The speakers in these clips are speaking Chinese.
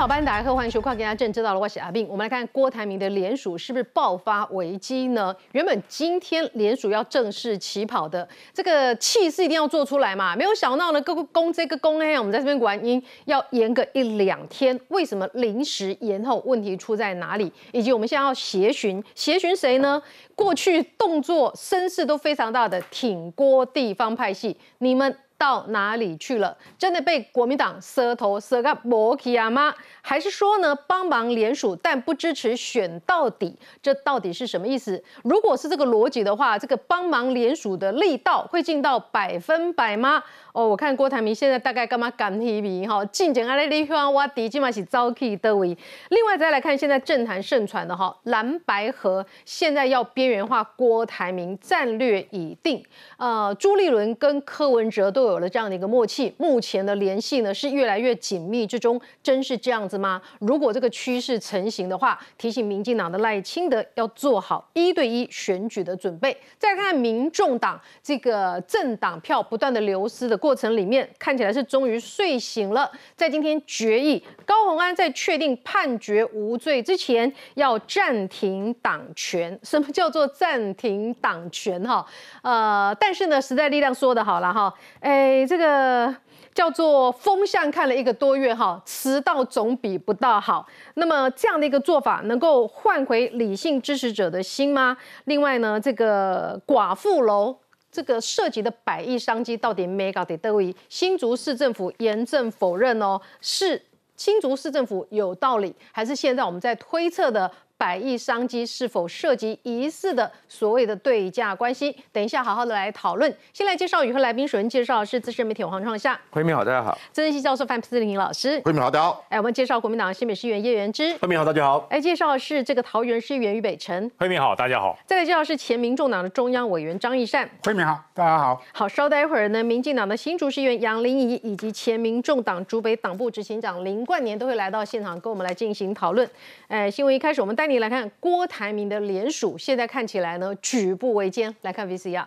好，班打开科幻球，快给大家正知道了，我是阿斌。我们来看郭台铭的联署是不是爆发危机呢？原本今天联署要正式起跑的，这个气势一定要做出来嘛，没有小闹的，个公这个公哎，我们在这边管音要延个一两天，为什么临时延后？问题出在哪里？以及我们现在要协寻，协寻谁呢？过去动作声势都非常大的挺郭地方派系，你们。到哪里去了？真的被国民党舌头舌个磨起啊吗？还是说呢，帮忙联署但不支持选到底？这到底是什么意思？如果是这个逻辑的话，这个帮忙联署的力道会进到百分百吗？哦，我看郭台铭现在大概干嘛干提名哈？进前阿里里方挖底，起码是早 K 的位。另外再来看现在政坛盛传的哈，蓝白河现在要边缘化郭台铭，战略已定。呃，朱立伦跟柯文哲都有了这样的一个默契，目前的联系呢是越来越紧密之中，真是这样子吗？如果这个趋势成型的话，提醒民进党的赖清德要做好一对一选举的准备。再看民众党这个政党票不断的流失的。过程里面看起来是终于睡醒了，在今天决议，高鸿安在确定判决无罪之前，要暂停党权。什么叫做暂停党权？哈，呃，但是呢，时代力量说的好了哈，哎，这个叫做风向看了一个多月哈，迟到总比不到好。那么这样的一个做法，能够换回理性支持者的心吗？另外呢，这个寡妇楼。这个涉及的百亿商机到底没搞得到位？新竹市政府严正否认哦，是新竹市政府有道理，还是现在我们在推测的？百亿商机是否涉及疑似的所谓的对价关系？等一下好好的来讨论。先来介绍与会来宾，首先介绍是资深媒体黄创夏，慧明好，大家好。资深系教授范思玲老师，慧明好，大家好。哎，我们介绍国民党新北市议员叶元之，慧明好，大家好。哎，介绍是这个桃园市议员于北辰，慧明好，大家好。再来介绍是前民众党的中央委员张义善，慧明好，大家好。好，稍待一会儿呢，民进党的新竹市议员杨林仪以及前民众党竹北党部执行长林冠年都会来到现场跟我们来进行讨论。哎，新闻一开始，我们带你来看郭。台铭的联署，现在看起来呢举步维艰。来看 VCR，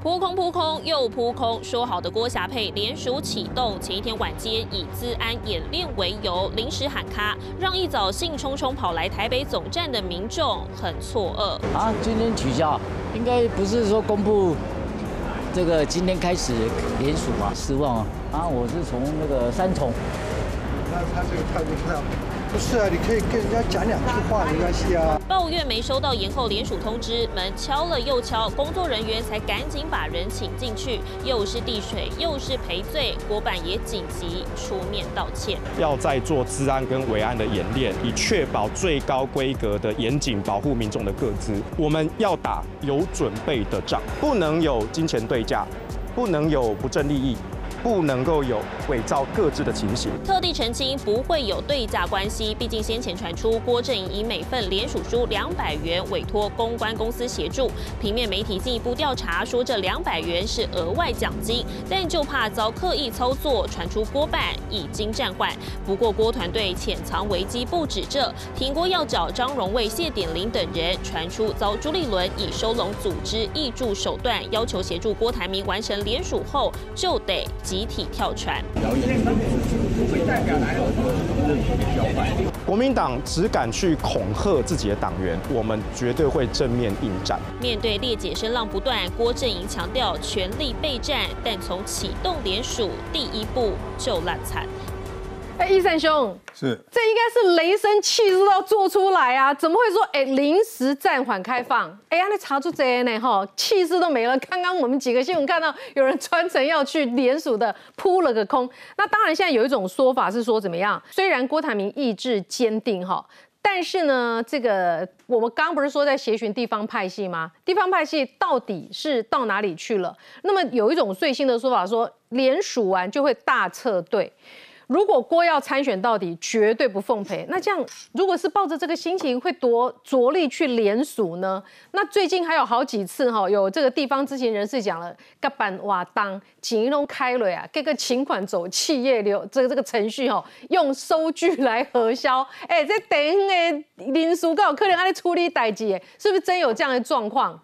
扑空扑空又扑空，说好的郭霞配联署启动，前一天晚间以资安演练为由临时喊卡，让一早兴冲冲跑来台北总站的民众很错愕。啊，今天取消，应该不是说公布这个今天开始联署吧？失望啊！啊，我是从那个三重。那他这个态度太不是啊，你可以跟人家讲两句话没关系啊。抱怨没收到延后联署通知，门敲了又敲，工作人员才赶紧把人请进去，又是递水又是赔罪，国板也紧急出面道歉。要在做治安跟维安的演练，以确保最高规格的严谨保护民众的各资。我们要打有准备的仗，不能有金钱对价，不能有不正利益。不能够有伪造各自的情形。特地澄清不会有对价关系，毕竟先前传出郭正以每份联署书两百元委托公关公司协助，平面媒体进一步调查说这两百元是额外奖金，但就怕遭刻意操作，传出郭办已经暂缓。不过郭团队潜藏危机不止这，停郭要找张荣卫、谢点玲等人，传出遭朱立伦以收拢组织挹助手段，要求协助郭台铭完成联署后就得。集体跳船。国民党只敢去恐吓自己的党员，我们绝对会正面应战。面对裂解声浪不断，郭正营强调全力备战，但从启动联署第一步就烂惨。哎，一三兄，是，这应该是雷声气势要做出来啊！怎么会说哎临时暂缓开放？哎呀，那查出这呢哈，气势都没了。刚刚我们几个新闻看到有人专程要去联署的扑了个空。那当然，现在有一种说法是说怎么样？虽然郭台铭意志坚定哈，但是呢，这个我们刚不是说在协寻地方派系吗？地方派系到底是到哪里去了？那么有一种最新的说法说，联署完就会大撤队。如果郭要参选到底，绝对不奉陪。那这样，如果是抱着这个心情，会多着力去联署呢？那最近还有好几次哈，有这个地方知情人士讲了，各板瓦当锦龙开了啊，各个请款走企业流这个这个程序哈，用收据来核销。哎，这等的林书告可能按处理代志，是不是真有这样的状况？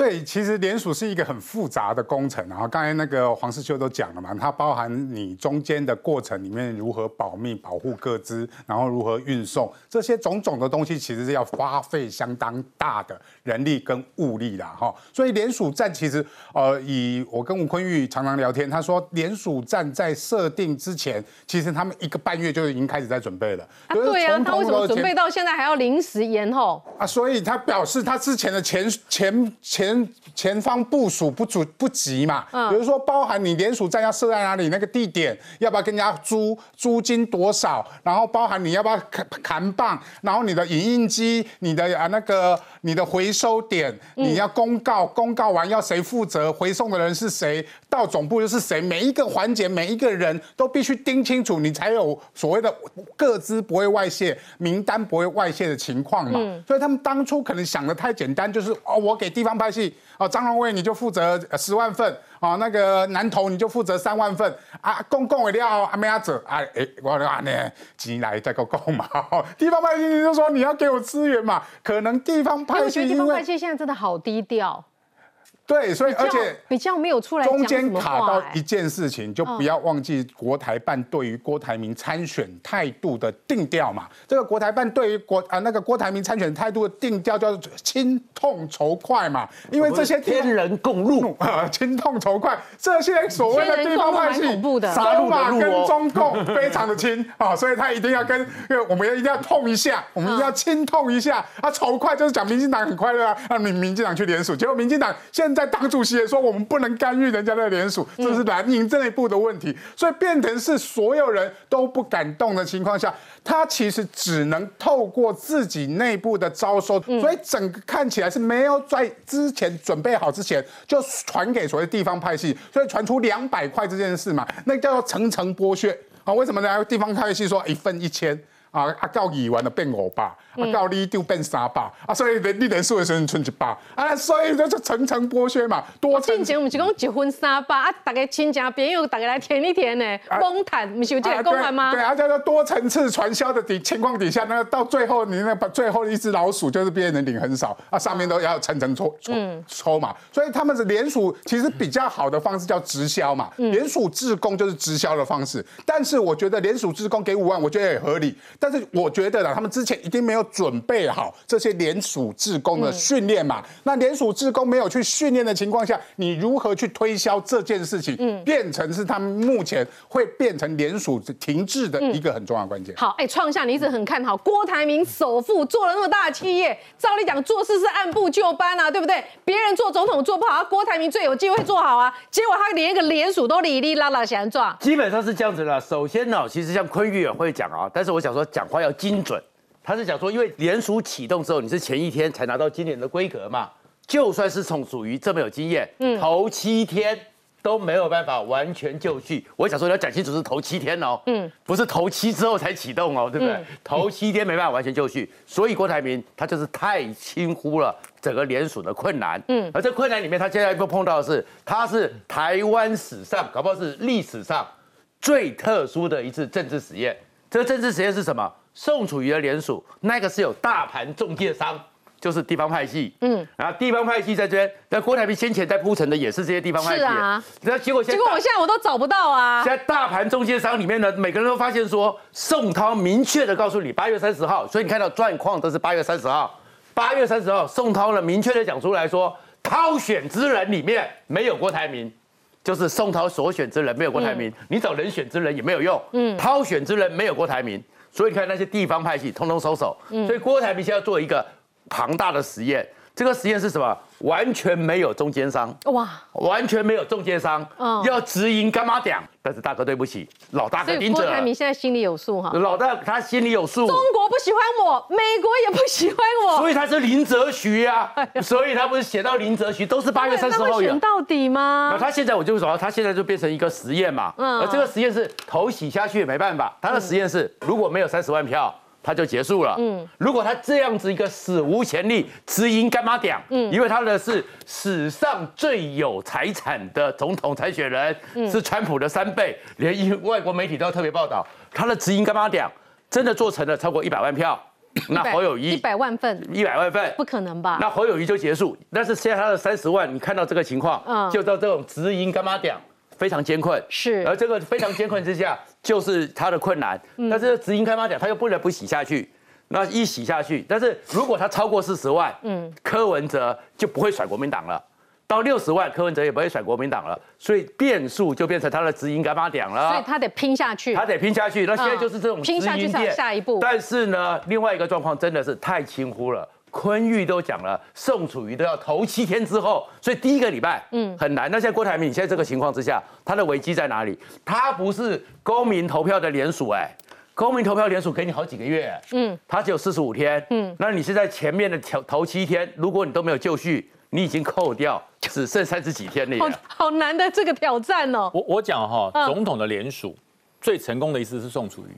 对，其实联署是一个很复杂的工程，然后刚才那个黄世秋都讲了嘛，它包含你中间的过程里面如何保密、保护各资，然后如何运送这些种种的东西，其实是要花费相当大的人力跟物力啦哈。所以联署站其实，呃，以我跟吴坤玉常常聊天，他说联署站在设定之前，其实他们一个半月就已经开始在准备了。啊，对啊，他为什么准备到现在还要临时延后？啊，所以他表示他之前的前前前前方部署不足不及嘛，比如说包含你联署站要设在哪里，那个地点要不要跟人家租，租金多少，然后包含你要不要砍砍棒，然后你的影印机，你的啊那个你的回收点，你要公告，公告完要谁负责，回送的人是谁，到总部又是谁，每一个环节每一个人都必须盯清楚，你才有所谓的各资不会外泄，名单不会外泄的情况嘛。所以他们当初可能想的太简单，就是哦，我给地方派系，哦，张荣威你就负责十万份，哦，那个南投你就负责三万份，啊，公共的料阿没阿者，啊，哎，我阿呢，进来再够够嘛，地方派系你就说你要给我资源嘛，可能地方派系地方派系现在真的好低调。对，所以而且比较没有出来中间卡到一件事情，就不要忘记国台办对于郭台铭参选态度的定调嘛。这个国台办对于国啊那个郭台铭参选态度的定调叫做亲痛仇快嘛，因为这些天人共怒啊，亲痛仇快，这些所谓的地方派系杀戮嘛，跟中共非常的亲啊，所以他一定要跟，因为我们要一定要痛一下，我们一定要亲痛一下啊，仇快就是讲民进党很快乐啊，让你民进党去联署，结果民进党现在。在党主席也说，我们不能干预人家的联署，这是蓝营这一步的问题，所以变成是所有人都不敢动的情况下，他其实只能透过自己内部的招收，所以整个看起来是没有在之前准备好之前就传给所谓地方派系，所以传出两百块这件事嘛，那叫做层层剥削啊！为什么呢？地方派系说一份一千。啊啊！到议员就变五百，啊到你就变三百，啊所以你你人数的时候存一百，啊所以就是层层剥削嘛，多层。之前不是讲一分三百，啊大家亲戚朋友大家来填一填呢，崩谈不是有这个公案吗？对啊，叫做多层次传销的底情况底下，那到最后你那把最后一只老鼠就是别人领很少，啊上面都要层层抽抽抽嘛，所以他们是联署，其实比较好的方式叫直销嘛，联署自工就是直销的方式，但是我觉得联署自工给五万，我觉得也合理。但是我觉得呢，他们之前一定没有准备好这些联署志工的训练嘛。那联署志工没有去训练的情况下，你如何去推销这件事情？嗯，变成是他们目前会变成联署停滞的一个很重要的关键。好，哎，创下你一直很看好郭台铭首富做了那么大的企业，照理讲做事是按部就班啊，对不对？别人做总统做不好，郭台铭最有机会做好啊。结果他连一个联署都哩哩啦啦想撞，基本上是这样子的。首先呢，其实像坤玉也会讲啊，但是我想说讲话要。精准，他是讲说，因为联署启动之后，你是前一天才拿到今年的规格嘛，就算是从属于这么有经验，嗯，头七天都没有办法完全就绪。我想说你，要讲清楚是头七天哦，嗯，不是头七之后才启动哦，对不对？头七天没办法完全就绪，所以郭台铭他就是太轻忽了整个联署的困难，嗯，而这困难里面，他现在又碰到的是，他是台湾史上，搞不好是历史上最特殊的一次政治实验。这个政治实验是什么？宋楚瑜的联署，那个是有大盘中介商，就是地方派系。嗯，然后地方派系在这边，那郭台铭先前在铺陈的也是这些地方派系。是啊，那结果现结果我现在我都找不到啊。现在大盘中介商里面呢，每个人都发现说，宋涛明确的告诉你，八月三十号，所以你看到状况都是八月三十号。八月三十号，宋涛呢明确的讲出来说，涛选之人里面没有郭台铭，就是宋涛所选之人没有郭台铭，你找人选之人也没有用。嗯，涛选之人没有郭台铭。所以你看那些地方派系通通收手，所以郭台铭现在做一个庞大的实验，这个实验是什么？完全没有中间商哇，完全没有中间商，要直营干嘛讲。但是大哥对不起，老大哥盯着。郭台铭现在心里有数哈，老大他心里有数。中国不喜欢我，美国也不喜欢我，所以他是林则徐呀，所以他不是写到林则徐都是八月三十号选到底吗？那他现在我就说，他现在就变成一个实验嘛，嗯而这个实验是头洗下去也没办法，他的实验是如果没有三十万票。他就结束了。嗯，如果他这样子一个史无前例直赢干妈点，嗯，因为他的是史上最有财产的总统参选人，是川普的三倍，连外国媒体都要特别报道他的直赢干妈点，真的做成了超过一百万票。那侯友一百万份，一百万份，不可能吧？那侯友谊就结束。但是现在他的三十万，你看到这个情况，嗯就到这种直营干妈点非常艰困，是而这个非常艰困之下，就是他的困难。嗯但是直营开发点他又不能不洗下去，那一洗下去，但是如果他超过四十万，嗯，柯文哲就不会甩国民党了。到六十万，柯文哲也不会甩国民党了，所以变数就变成他的直营干妈点了。所以他得拼下去。他得拼下去。那现在就是这种嗯拼下去才有直营店下一步但是呢，另外一个状况真的是太轻忽了。昆玉都讲了，宋楚瑜都要头七天之后，所以第一个礼拜，嗯，很难。那现在郭台铭现在这个情况之下，他的危机在哪里？他不是公民投票的联署，哎，公民投票联署给你好几个月，嗯，他只有四十五天，嗯，那你是在前面的头头七天，如果你都没有就绪，你已经扣掉，只剩三十几天了好。好难的这个挑战哦。我我讲哈，嗯总统的联署最成功的一次是宋楚瑜，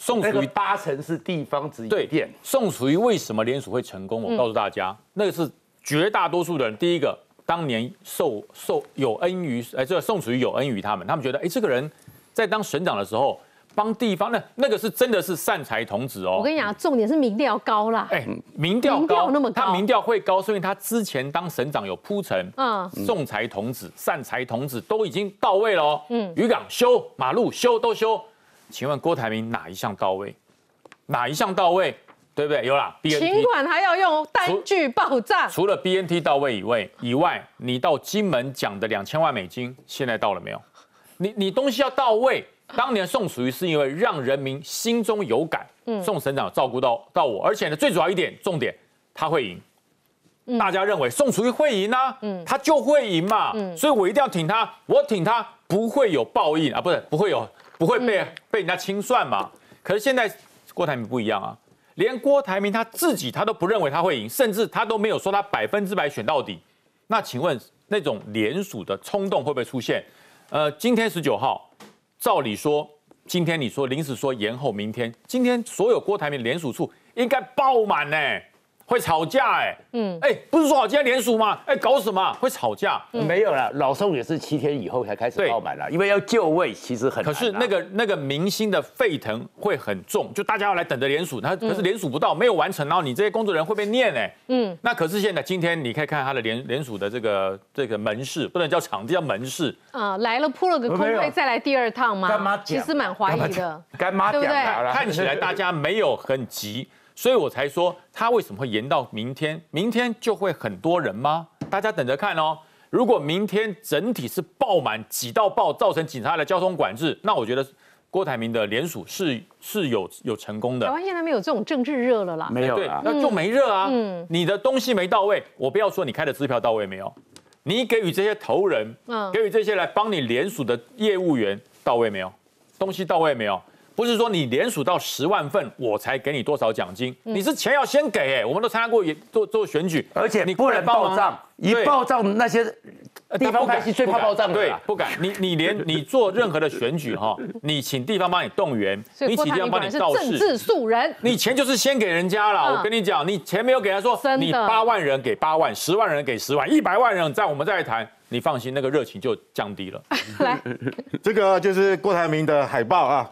宋那个楚瑜八成是地方直营对店，宋楚瑜为什么联署会成功？我告诉大家，那个是绝大多数的人，第一个当年受受有恩于哎，这个宋楚瑜有恩于他们，他们觉得哎，这个人在当省长的时候帮地方，那那个是真的是善财童子哦。我跟你讲，重点是民调高啦。哎，民调民调高，那么高。他民调会高，是因为他之前当省长有铺陈，嗯嗯，送财童子、善财童子都已经到位了哦，嗯，渔港修、马路修都修，请问郭台铭哪一项到位？哪一项到位？对不对？有啦请，BNT 管还要用单据报账，除了 BNT 到位以外，以外，你到金门讲的两千万美金，现在到了没有？你你东西要到位。当年宋楚瑜是因为让人民心中有感，嗯宋省长照顾到到我，而且呢，最主要一点重点，他会赢。大家认为宋楚瑜会赢啊，他就会赢嘛，所以我一定要挺他，我挺他不会有报应啊，不是不会有不会被、被人家清算嘛。可是现在郭台铭不一样啊，连郭台铭他自己他都不认为他会赢，甚至他都没有说他百分之百选到底。那请问那种联署的冲动会不会出现？呃，今天十九号，照理说，今天你说临时说延后明天，今天所有郭台铭联署处应该爆满呢，会吵架哎，嗯，哎，不是说好今天联署吗？哎，搞什么啊？会吵架。没有啦，老宋也是七天以后才开始对爆满了，因为要就位其实很啊。可是那个那个明星的沸腾会很重，就大家要来等着联署，他可是联署不到，没有完成，然后你这些工作人员会被念哎，嗯，那可是现在今天你可以看他的联联署的这个这个门市，不能叫场地，叫门市，啊，来了铺了个空位，再来第二趟吗？干妈讲其实蛮怀疑的。干妈对不对讲，看起来大家没有很急，所以我才说他为什么会延到明天？明天就会很多人吗？大家等着看哦。如果明天整体是爆满、挤到爆，造成警察的交通管制，那我觉得郭台铭的联署是是有有成功的台。湾现在没有这种政治热了啦。没有啦，。那就没热啊。你的东西没到位，我不要说你开的支票到位没有，你给予这些头人，嗯给予这些来帮你联署的业务员到位没有？东西到位没有？不是说你联署到十万份，我才给你多少奖金，嗯。你是钱要先给哎、我们都参加过也做做选举，而且你不能帮忙报账，一对。报账那些地方派系最怕不敢报账的，对不敢。你你连 你做任何的选举哈，你请地方帮你动员，你请地方帮你造势，政治素人。你钱就是先给人家了，嗯。我跟你讲，你钱没有给他说你八万人给八万，十万人给十万，一百万人在我们再来谈，你放心，那个热情就降低了。来，这个就是郭台铭的海报啊，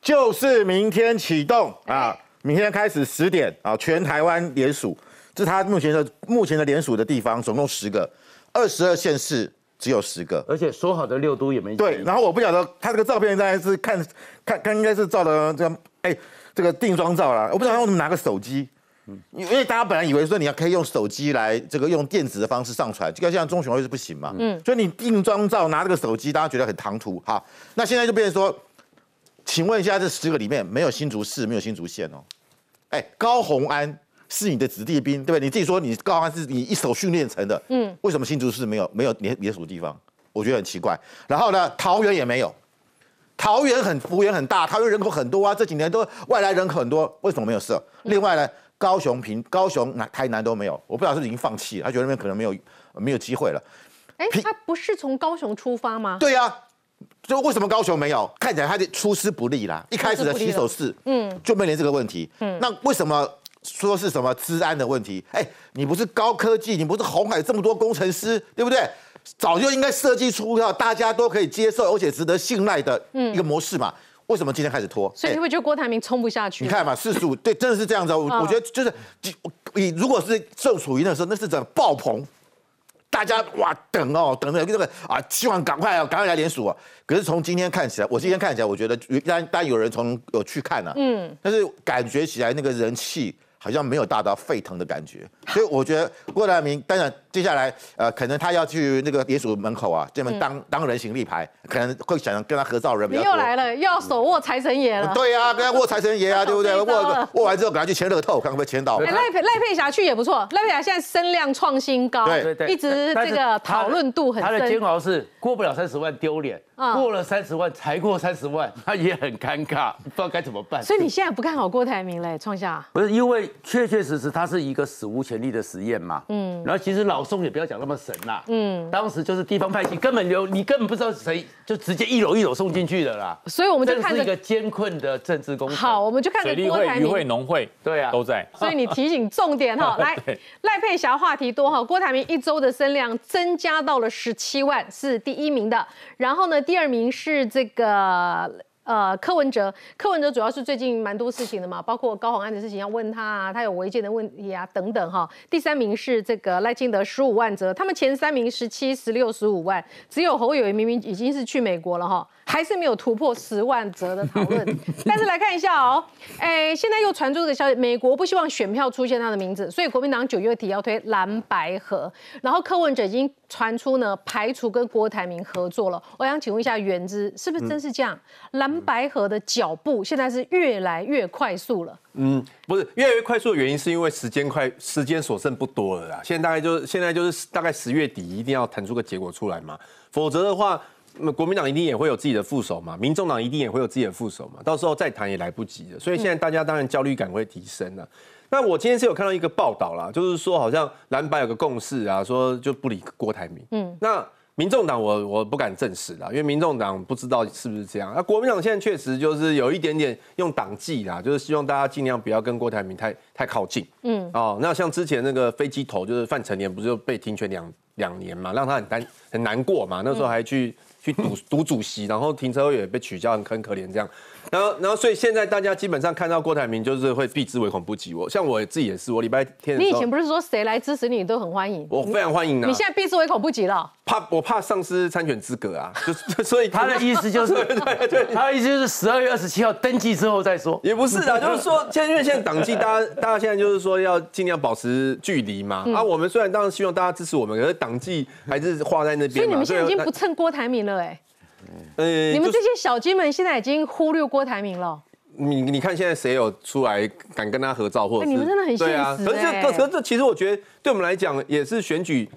就是明天启动啊，明天开始十点啊，全台湾联署，这是他目前的目前的联署的地方，总共十个，二十二县市只有十个。而且说好的六都也没对，然后我不晓得他这个照片应该是看看看应该是照的这个哎这个定妆照啦，我不知道他为什么拿个手机。因为大家本来以为说你要可以用手机来这个用电子的方式上传，这个像中选会是不行嘛，嗯，所以你定妆照拿这个手机，大家觉得很唐突。哈。那现在就变成说，请问一下，这十个里面没有新竹市，没有新竹县哦，哎，高虹安是你的子弟兵，对不对？你自己说你高虹安是你一手训练成的，嗯，为什么新竹市没有没有联联署地方？我觉得很奇怪。然后呢，桃园也没有，桃园很幅员很大，桃园人口很多啊，这几年都外来人口很多，为什么没有设？另外呢，高雄平、高雄、南、台南都没有，我不知道是不是已经放弃了，他觉得那边可能没有没有机会了。哎，他不是从高雄出发吗？对呀、就为什么高雄没有？看起来他的出师不利啦，一开始的起手式，嗯，就面临这个问题。嗯，那为什么说是什么治安的问题？哎，你不是高科技，你不是红海这么多工程师，对不对？早就应该设计出要大家都可以接受而且值得信赖的一个模式嘛。为什么今天开始拖？所以你哎会觉得郭台铭冲不下去？你看嘛，四十五，对，真的是这样子哦。我、嗯我觉得就是，你如果是正处于那时候，那是整个爆棚，大家哇等哦，等着这个啊，希望赶快啊，赶快来联署啊。可是从今天看起来，我今天看起来，我觉得当然当然有人从有去看了、嗯，但是感觉起来那个人气。好像没有大到沸腾的感觉，所以我觉得郭台铭当然接下来呃，可能他要去那个野署门口啊，这边当、当人形立牌，可能会想跟他合照人比你较多。又来了，又要手握财神爷了。对啊，跟他握财神爷啊，对不对？握握完之后，赶快去签乐透，看会不会签到。哎，赖佩赖佩霞去也不错，赖佩霞现在声量创新高，对对对，一直这个讨论度很他的煎。熬是过不了三十万丢脸，嗯过了三十万才过三十万，他也很尴尬，不知道该怎么办。所以你现在不看好郭台铭嘞，创下。不是因为确确实实他是一个史无前例的实验嘛，嗯，然后其实老宋也不要讲那么神啦，嗯，当时就是地方派系根本就你根本不知道谁就直接一楼一楼送进去的啦，所以我们就这是一个艰困的政治工程。好，我们就看着水利会、郭台渔会、铭。农会，对啊都在。所以你提醒重点哈，来赖佩霞话题多哈，郭台铭一周的声量增加到了十七万，是第一名的。然后呢，第二名是这个。呃，柯文哲，柯文哲主要是最近蛮多事情的嘛，包括高虹安的事情要问他啊，他有违建的问题啊等等哈。第三名是这个赖清德十五万折，他们前三名十七、十六、十五万，只有侯友宜明明已经是去美国了哈，还是没有突破十万折的讨论。但是来看一下哦，哎，现在又传出这个消息，美国不希望选票出现他的名字，所以国民党九月底要推蓝白合，然后柯文哲已经传出呢排除跟郭台铭合作了。我想请问一下原之，是不是真是这样？蓝白河的脚步现在是越来越快速了。嗯，不是越来越快速的原因，是因为时间快，时间所剩不多了啦。现在大概就是现在就是大概十月底一定要谈出个结果出来嘛，否则的话，那国民党一定也会有自己的副手嘛，民众党一定也会有自己的副手嘛，到时候再谈也来不及了。所以现在大家当然焦虑感会提升了。那我今天是有看到一个报道啦，就是说好像蓝白有个共识啊，说就不理郭台铭。嗯，那民众党我我不敢证实啦，因为民众党不知道是不是这样。那国民党现在确实就是有一点点用党纪啦，就是希望大家尽量不要跟郭台铭太太靠近。嗯，哦，那像之前那个飞机头就是范成年，不是就被停权两两年嘛，让他很担很难过嘛，那时候还去。去赌赌主席，然后停车位也被取消，很很可怜这样。然后，然后，所以现在大家基本上看到郭台铭就是会避之唯恐不及。我像我自己也是，我礼拜天你以前不是说谁来支持你都很欢迎？我非常欢迎啊、你现在避之唯恐不及了。怕我怕丧失参选资格啊，就是所以他的意思就是，对对他的意思就是十二月二十七号登记之后再说。也不是的，就是说现在因为现在党纪，大家大家现在就是说要尽量保持距离嘛。嗯啊，我们虽然当然希望大家支持我们，可是党纪还是画在那边嘛。所以你们现在已经不蹭郭台铭了哎、呃你们就是这些小鸡们现在已经忽略郭台铭了。你你看现在谁有出来敢跟他合照，或者你们真的很对啊。可是这可是这其实我觉得对我们来讲也是选举，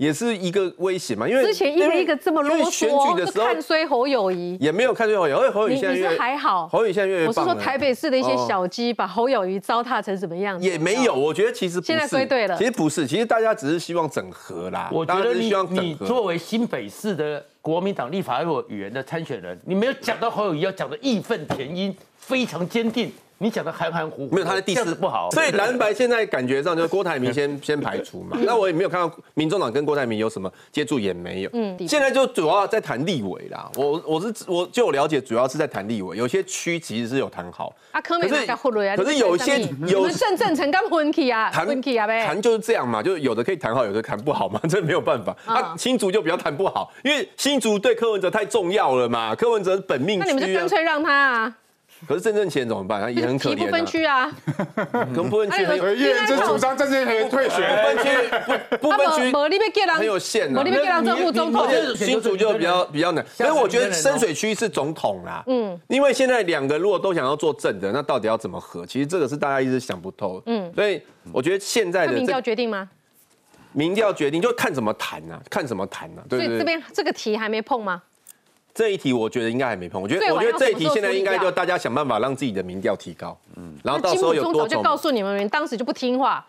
也是一个威胁嘛。因为之前一个一个这么啰因为选举，的时候看衰侯友谊。也没有看衰侯友宜，因为侯友宜你你是现在越还好，侯友谊现在越来越我是说台北市的一些哦小鸡把侯友谊糟蹋成什么样子？也没有，我觉得其实不是现在归队了其实不是，其实大家只是希望整合啦。我觉得希望你整合。作为新北市的国民党立法委员的参选人，你没有讲到侯友谊，要讲的义愤填膺，非常坚定。你讲的含含糊糊，没有他的第四不好。所以蓝白现在感觉上就是郭台铭 先先排除嘛，那我也没有看到民众党跟郭台铭有什么接触，也没有。嗯，现在就主要在谈立委啦，我我是我就我了解，主要是在谈立委，有些区其实是有谈好，啊，柯美可是？可是有一些你有们郑正成刚混起啊，谈混起啊呗。谈就是这样嘛，就是有的可以谈好，有的谈不好嘛，这没有办法。嗯啊，新竹就比较谈不好，因为新竹对柯文哲太重要了嘛，柯文哲本命那你们就。干脆让他啊，可是郑正贤怎么办？他也很可怜提不分啊。区啊，跟不分区很有哎呃，叶之主张郑正贤退不，分区不不分区很有限啊没你要叫人政府总统而。且新主就比较比较难，所以我觉得深水区是总统啦，嗯，因为现在两个如果都想要做正的，那到底要怎么合？其实这个是大家一直想不透，嗯，所以我觉得现在的民调决定吗？民调决定就看怎么谈啊，看怎么谈啊，对不对？所以这边这个题还没碰吗？这一题我觉得应该还没碰，我觉得我觉得这一题现在应该就大家想办法让自己的民调提高，嗯，然后到时候有普中早就告诉你们，你们当时就不听话。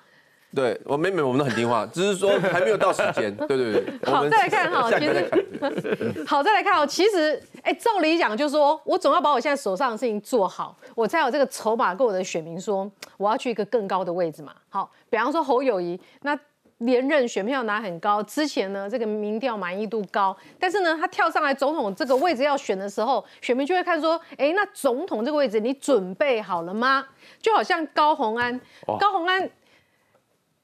对我妹妹我们都很听话，只是说还没有到时间，对 对对。好，再来看哈，其实。好，再来看哦。其实，哎，照理讲，就是说我总要把我现在手上的事情做好，我才有这个筹码跟我的选民说，我要去一个更高的位置嘛。好，比方说侯友谊，那连任选票拿很高，之前呢这个民调满意度高，但是呢他跳上来总统这个位置要选的时候，选民就会看说，哎，那总统这个位置你准备好了吗？就好像高鸿安，高鸿安。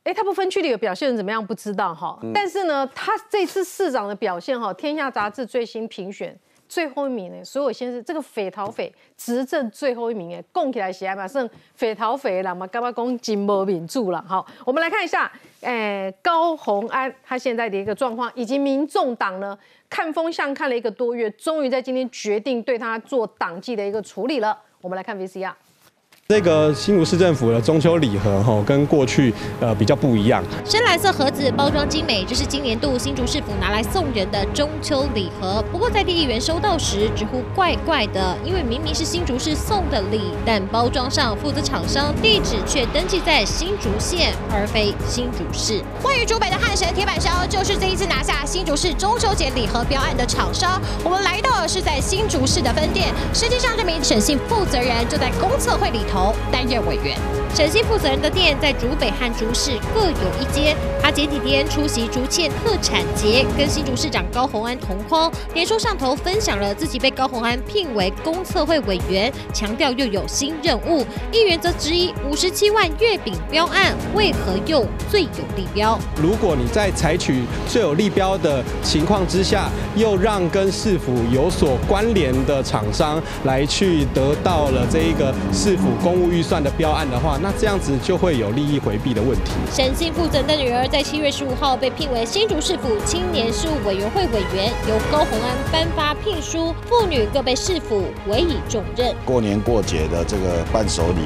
哎，他不分区里的表现怎么样？不知道哈。但是呢，他这次市长的表现哈，《天下杂志》最新评选最后一名呢。所以我先是，这个匪逃匪执政最后一名哎，供起来喜爱嘛，剩匪逃匪了嘛，干嘛讲金波敏住了？好，我们来看一下，哎，高鸿安他现在的一个状况，以及民众党呢看风向看了一个多月，终于在今天决定对他做党纪的一个处理了。我们来看 VCR。这个新竹市政府的中秋礼盒哈，跟过去呃比较不一样。深蓝色盒子包装精美，这是今年度新竹市府拿来送人的中秋礼盒。不过在地议员收到时直呼怪怪的，因为明明是新竹市送的礼，但包装上负责厂商地址却登记在新竹县，而非新竹市。位于竹北的汉神铁板烧，就是这一次拿下新竹市中秋节礼盒标案的厂商。我们来到的是在新竹市的分店，实际上这名审信负责人就在公测会里头。担任委员，审信负责人的店在竹北和竹市各有一间。他前几天出席竹堑特产节，跟新竹市长高鸿安同框，脸书上头分享了自己被高鸿安聘为公测会委员，强调又有新任务。议员则质疑五十七万月饼标案为何用最有利标？如果你在采取最有利标的情况之下，又让跟市府有所关联的厂商来去得到了这一个市府。公务预算的标案的话，那这样子就会有利益回避的问题。沈信负责的女儿在七月十五号被聘为新竹市府青年事务委员会委员，由高鸿安颁发聘书，妇女各被市府委以重任。过年过节的这个伴手礼，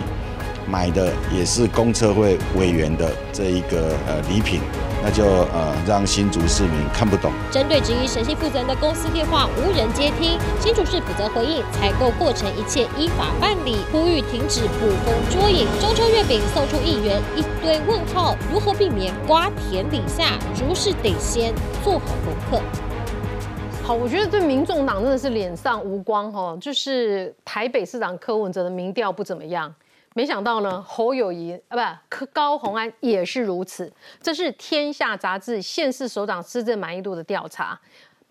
买的也是公车会委员的这一个呃礼品。那就呃让新竹市民看不懂。针对质疑神信负责人的公司电话无人接听，新竹市负责回应采购过程一切依法办理，呼吁停止捕风捉影。中秋月饼送出议员一堆问号，如何避免瓜田李下？竹市得先做好功课。好，我觉得对民众党真的是脸上无光哈，就是台北市长柯文哲的民调不怎么样。没想到呢，侯友谊啊，不，高鸿安也是如此。这是《天下》杂志县市首长施政满意度的调查，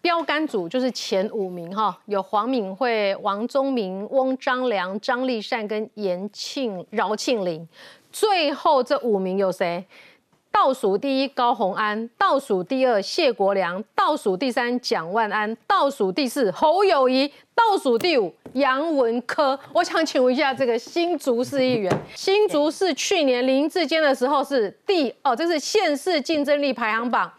标杆组就是前五名哈，有黄敏惠、王宗明、翁章良、张立善跟严庆饶庆林。最后这五名有谁？倒数第一高鸿安，倒数第二谢国良，倒数第三蒋万安，倒数第四侯友谊，倒数第五杨文科。我想请问一下，这个新竹市议员，新竹市去年林志坚的时候是第哦，这是县市竞争力排行榜，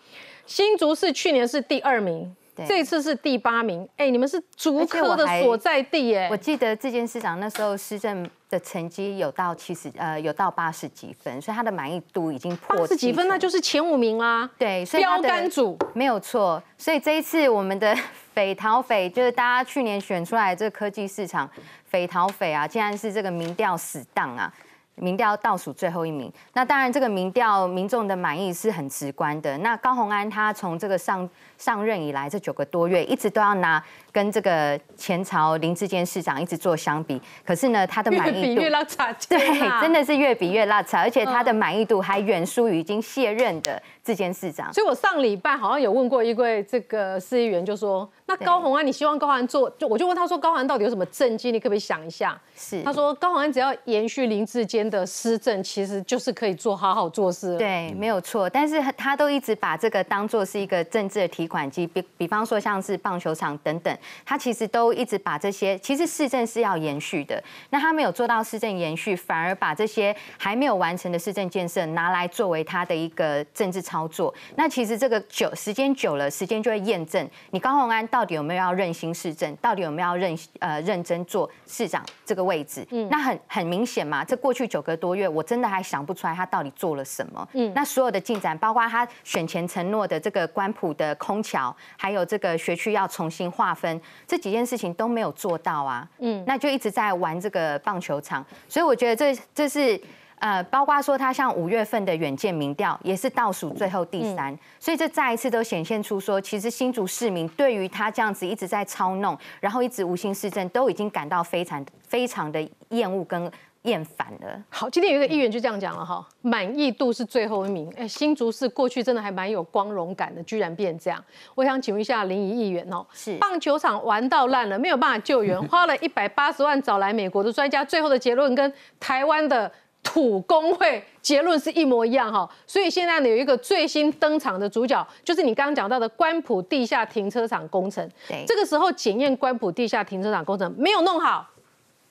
新竹市去年是第二名。这次是第八名，哎，你们是竹科的所在地，耶，我记得这件市长那时候施政的成绩有到七十，呃，有到八十几分，所以他的满意度已经破八十几分，那就是前五名啦。对，标杆组没有错。所以这一次我们的 匪逃匪，就是大家去年选出来这个科技市场匪逃匪啊，竟然是这个民调死档啊。民调倒数最后一名，那当然这个民调民众的满意是很直观的。那高鸿安他从这个上上任以来这九个多月，一直都要拿跟这个前朝林志坚市长一直做相比，可是呢他的满意度越拉差，对，真的是越比越拉差，而且他的满意度还远输于已经卸任的志坚市长。所以我上礼拜好像有问过一位这个市议员，就说。那高鸿安，你希望高鸿安做？就我就问他说，高鸿安到底有什么政绩？你可不可以想一下？是，他说高鸿安只要延续林志坚的施政，其实就是可以做好好做事。对，没有错。但是他都一直把这个当做是一个政治的提款机，比比方说像是棒球场等等，他其实都一直把这些，其实市政是要延续的。那他没有做到市政延续，反而把这些还没有完成的市政建设拿来作为他的一个政治操作。那其实这个久时间久了，时间就会验证你高鸿安到。底有没有要任心市政？到底有没有要认呃认真做市长这个位置？嗯，那很很明显嘛。这过去九个多月，我真的还想不出来他到底做了什么。嗯，那所有的进展，包括他选前承诺的这个官埔的空桥，还有这个学区要重新划分，这几件事情都没有做到啊。嗯，那就一直在玩这个棒球场，所以我觉得这这是。呃，包括说他像五月份的远见民调也是倒数最后第三，所以这再一次都显现出说，其实新竹市民对于他这样子一直在操弄，然后一直无心市政，都已经感到非常非常的厌恶跟厌烦了。好，今天有一个议员就这样讲了哈，满意度是最后一名。哎，新竹市过去真的还蛮有光荣感的，居然变这样。我想请问一下林怡议员哦，是棒球场玩到烂了，没有办法救援，花了一百八十万找来美国的专家，最后的结论跟台湾的土工会结论是一模一样哈。所以现在呢，有一个最新登场的主角，就是你刚刚讲到的关埔地下停车场工程。对，这个时候检验关埔地下停车场工程没有弄好，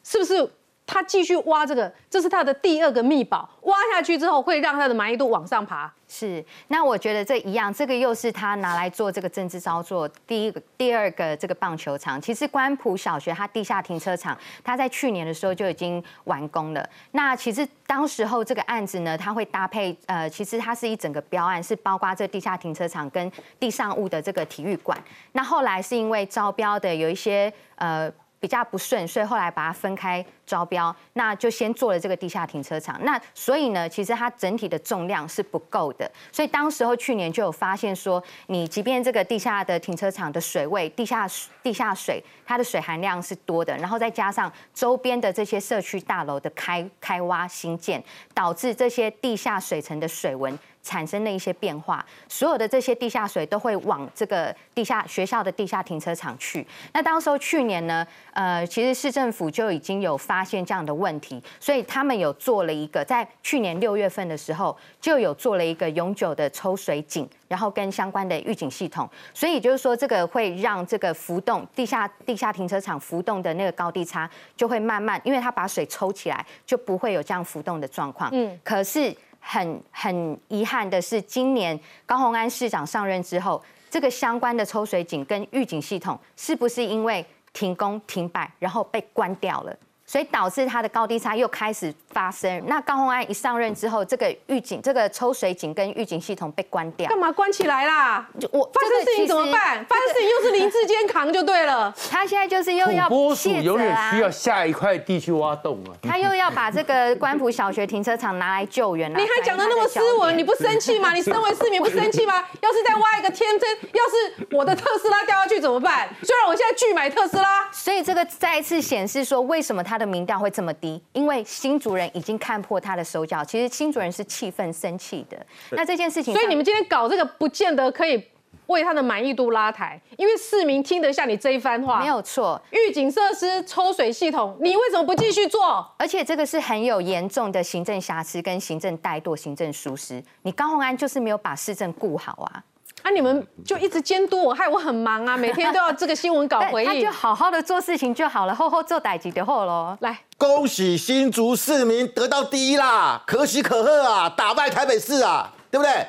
是不是？他继续挖这个，这是他的第二个密宝。挖下去之后，会让他的满意度往上爬。是，那我觉得这一样，这个又是他拿来做这个政治操作。第一个、第二个这个棒球场，其实关埔小学它地下停车场，它在去年的时候就已经完工了。那其实当时候这个案子呢，它会搭配呃，其实它是一整个标案，是包括这地下停车场跟地上物的这个体育馆。那后来是因为招标的有一些呃。比较不顺，所以后来把它分开招标，那就先做了这个地下停车场。那所以呢，其实它整体的重量是不够的。所以当时候去年就有发现说，你即便这个地下的停车场的水位、地下地下水，它的水含量是多的，然后再加上周边的这些社区大楼的开开挖新建，导致这些地下水层的水文。产生了一些变化，所有的这些地下水都会往这个地下学校的地下停车场去。那当时候去年呢，呃，其实市政府就已经有发现这样的问题，所以他们有做了一个，在去年六月份的时候就有做了一个永久的抽水井，然后跟相关的预警系统。所以就是说，这个会让这个浮动地下地下停车场浮动的那个高低差就会慢慢，因为它把水抽起来，就不会有这样浮动的状况。嗯，可是。很很遗憾的是，今年高鸿安市长上任之后，这个相关的抽水井跟预警系统，是不是因为停工停摆，然后被关掉了？所以导致它的高低差又开始发生。那高鸿安一上任之后，这个预警、这个抽水井跟预警系统被关掉，干嘛关起来啦？我发生事情怎么办？发生事情又是林志坚扛就对了。他现在就是又要卸永远需要下一块地去挖洞啊。他又要把这个关埔小学停车场拿来救援了。你还讲的那么斯文，你不生气吗？你身为市民不生气吗？要是再挖一个天真，要是我的特斯拉掉下去怎么办？虽然我现在拒买特斯拉，所以这个再一次显示说，为什么他。的民调会这么低，因为新主人已经看破他的手脚。其实新主人是气愤生气的。那这件事情，所以你们今天搞这个，不见得可以为他的满意度拉抬，因为市民听得下你这一番话。没有错，预警设施、抽水系统，你为什么不继续做？而且这个是很有严重的行政瑕疵跟行政怠惰、行政疏失。你高鸿安就是没有把市政顾好啊。啊！你们就一直监督我，害我很忙啊，每天都要这个新闻稿回应。他就好好的做事情就好了，后后做歹级的后喽。来，恭喜新竹市民得到第一啦，可喜可贺啊，打败台北市啊，对不对？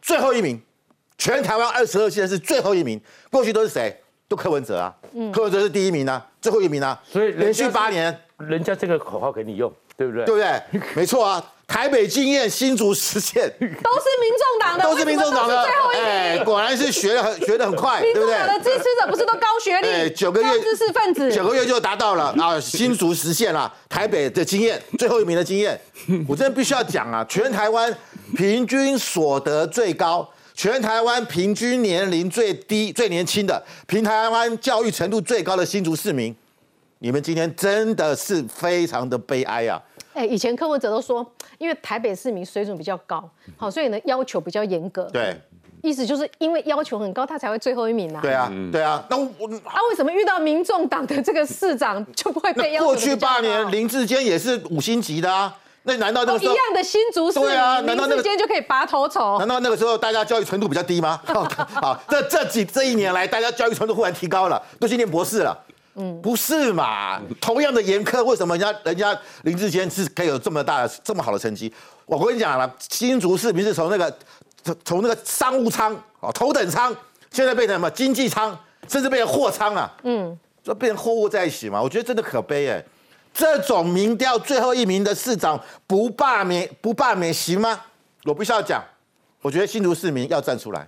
最后一名，全台湾二十二县是最后一名，过去都是谁？都柯文哲啊，嗯柯文哲是第一名啊，最后一名啊，所以连续八年，人家这个口号给你用，对不对？对不对？没错啊。台北经验，新竹实现，都是民众党的，都是民众党的，最后一名，果然是学的很 学的很快，对不对？的支持者不是都高学历，九个月知识分子，九个月就达到了啊！新竹实现了台北的经验，最后一名的经验，我真的必须要讲啊！全台湾平均所得最高，全台湾平均年龄最低、最年轻的，平台湾教育程度最高的新竹市民，你们今天真的是非常的悲哀啊！哎，以前柯文哲都说，因为台北市民水准比较高，好，所以呢要求比较严格。对，意思就是因为要求很高，他才会最后一名啊。对啊，对啊。那我他为什么遇到民众党的这个市长就不会被要求？过去八年林志坚也是五星级的啊，那难道那个时候一样的新竹市民，林志坚就可以拔头筹？难道那个时候大家教育程度比较低吗？好，这这几这一年来，大家教育程度忽然提高了，都去念博士了。嗯，不是嘛？同样的严苛，为什么人家人家林志坚是可以有这么大的这么好的成绩？我跟你讲了，新竹市民是从那个从从那个商务舱哦头等舱，现在变成什么经济舱，甚至变成货舱啊？嗯，就变成货物在一起嘛？我觉得真的可悲哎！这种民调最后一名的市长不罢免不罢免行吗？我不需要讲，我觉得新竹市民要站出来，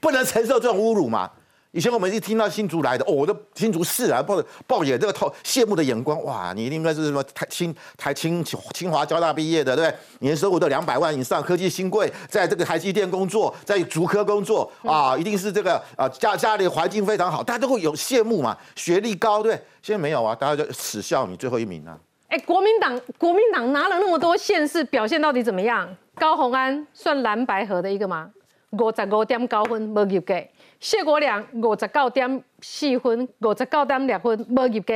不能承受这种侮辱嘛。以前我们一听到新竹来的，哦，我的新竹市啊，抱抱着这个透羡慕的眼光，哇，你应该是什么台清台清清华交大毕业的，对不对？年收入都两百万以上，科技新贵，在这个台积电工作，在竹科工作啊，一定是这个啊家家里环境非常好，大家都会有羡慕嘛，学历高，对，现在没有啊，大家就耻笑你最后一名啊。哎，国民党国民党拿了那么多县市，表现到底怎么样？高鸿安算蓝白河的一个吗？五十五点高分没入格。谢国良五十九点四分，五十九点六分无及格。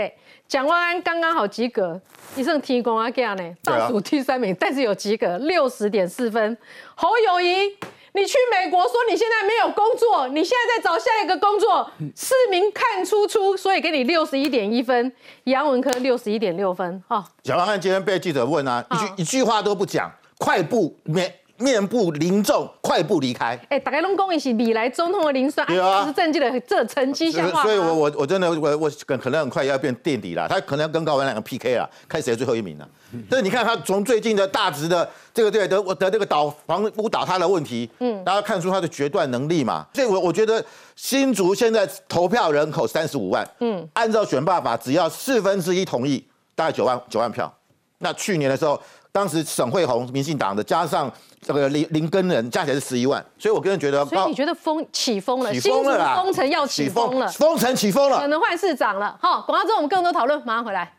蒋万安刚刚好及格，一算天公啊，这样呢，倒数第三名，但是有及格，六十点四分。侯友谊，你去美国说你现在没有工作，你现在在找下一个工作，市民看出出，所以给你六十一点一分。杨文科六十一点六分。哦，蒋万安今天被记者问啊，一句一句话都不讲，快步没。面部凝重，快步离开。哎，大家拢讲伊是未来总统的林算，对啊，是政绩的这成绩下所以，我我我真的我我可能很快要变垫底了。他可能要跟高文两个 PK 了，看谁最后一名了。但是你看他从最近的大值的这个对得得这个倒房屋倒塌的问题，嗯，大家看出他的决断能力嘛。所以，我我觉得新竹现在投票人口三十五万，嗯，按照选罢法，只要四分之一同意，大概九万九万票。那去年的时候，当时沈惠宏民进党的加上。这个林林根人加起来是十一万，所以我个人觉得，所以你觉得风起风了，起风了啦，封城要起风了，封城起风了，可能换市长了。好，广告之后我们更多讨论，马上回来。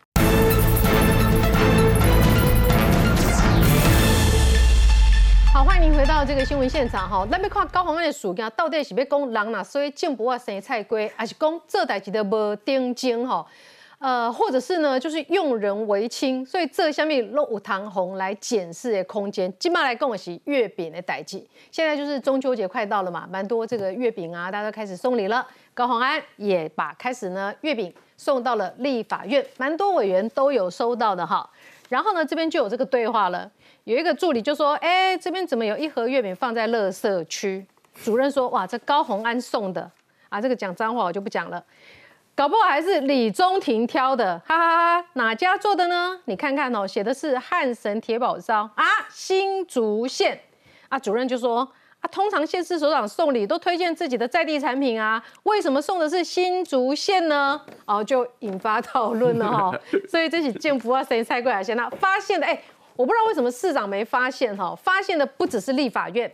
好，欢迎您回到这个新闻现场哈。咱要看高雄安的事件，到底是要讲人哪所以进步啊生菜龟，还是讲这代志的无定睛哈？呃，或者是呢，就是用人为亲，所以这下面落有唐红来检视的空间。今麦来跟我洗月饼的代际，现在就是中秋节快到了嘛，蛮多这个月饼啊，大家都开始送礼了。高鸿安也把开始呢月饼送到了立法院，蛮多委员都有收到的哈。然后呢，这边就有这个对话了，有一个助理就说：“哎，这边怎么有一盒月饼放在垃圾区？”主任说：“哇，这高鸿安送的啊，这个讲脏话我就不讲了。”搞不好还是李宗廷挑的，哈哈哈！哪家做的呢？你看看哦，写的是汉神铁宝烧啊，新竹县啊。主任就说啊，通常县市首长送礼都推荐自己的在地产品啊，为什么送的是新竹县呢？哦，就引发讨论了哈。所以这起建福啊，谁猜过来先？那发现的哎，我不知道为什么市长没发现哈，发现的不只是立法院，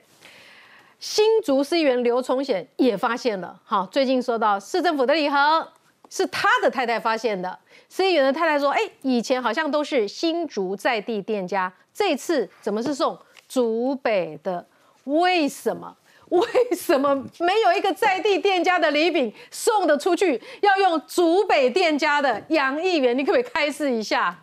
新竹市议员刘崇显也发现了。好，最近收到市政府的礼盒。是他的太太发现的。司议员的太太说：“哎，以前好像都是新竹在地店家，这次怎么是送竹北的？为什么？为什么没有一个在地店家的礼品送得出去？要用竹北店家的？杨议员，你可不可以开示一下？”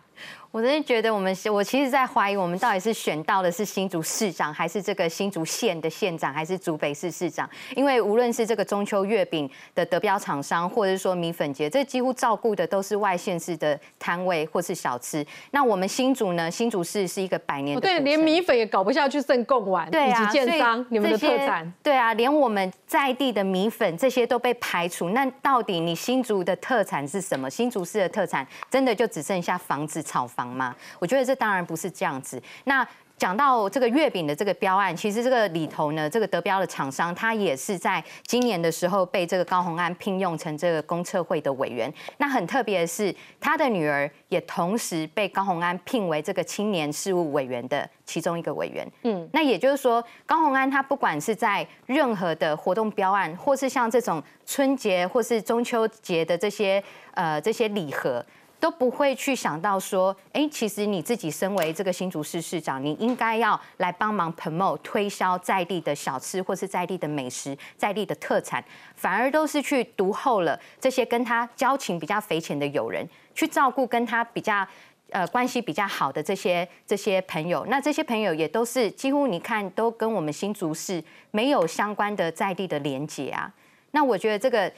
我真的觉得我们，我其实在怀疑我们到底是选到的是新竹市长，还是这个新竹县的县长，还是竹北市市长？因为无论是这个中秋月饼的得标厂商，或者是说米粉节，这几乎照顾的都是外县市的摊位或是小吃。那我们新竹呢？新竹市是一个百年的，对，连米粉也搞不下去，剩贡丸，对啊，建商你们的特产，对啊，连我们在地的米粉这些都被排除。那到底你新竹的特产是什么？新竹市的特产真的就只剩下房子炒房吗？我觉得这当然不是这样子。那讲到这个月饼的这个标案，其实这个里头呢，这个得标的厂商他也是在今年的时候被这个高鸿安聘用成这个公测会的委员。那很特别的是，他的女儿也同时被高鸿安聘为这个青年事务委员的其中一个委员。嗯，那也就是说，高鸿安他不管是在任何的活动标案，或是像这种春节或是中秋节的这些呃这些礼盒。都不会去想到说，哎，其实你自己身为这个新竹市市长，你应该要来帮忙 promote 推销在地的小吃或是在地的美食、在地的特产，反而都是去独厚了这些跟他交情比较匪浅的友人，去照顾跟他比较呃关系比较好的这些这些朋友。那这些朋友也都是几乎你看都跟我们新竹市没有相关的在地的连结啊。那我觉得这个。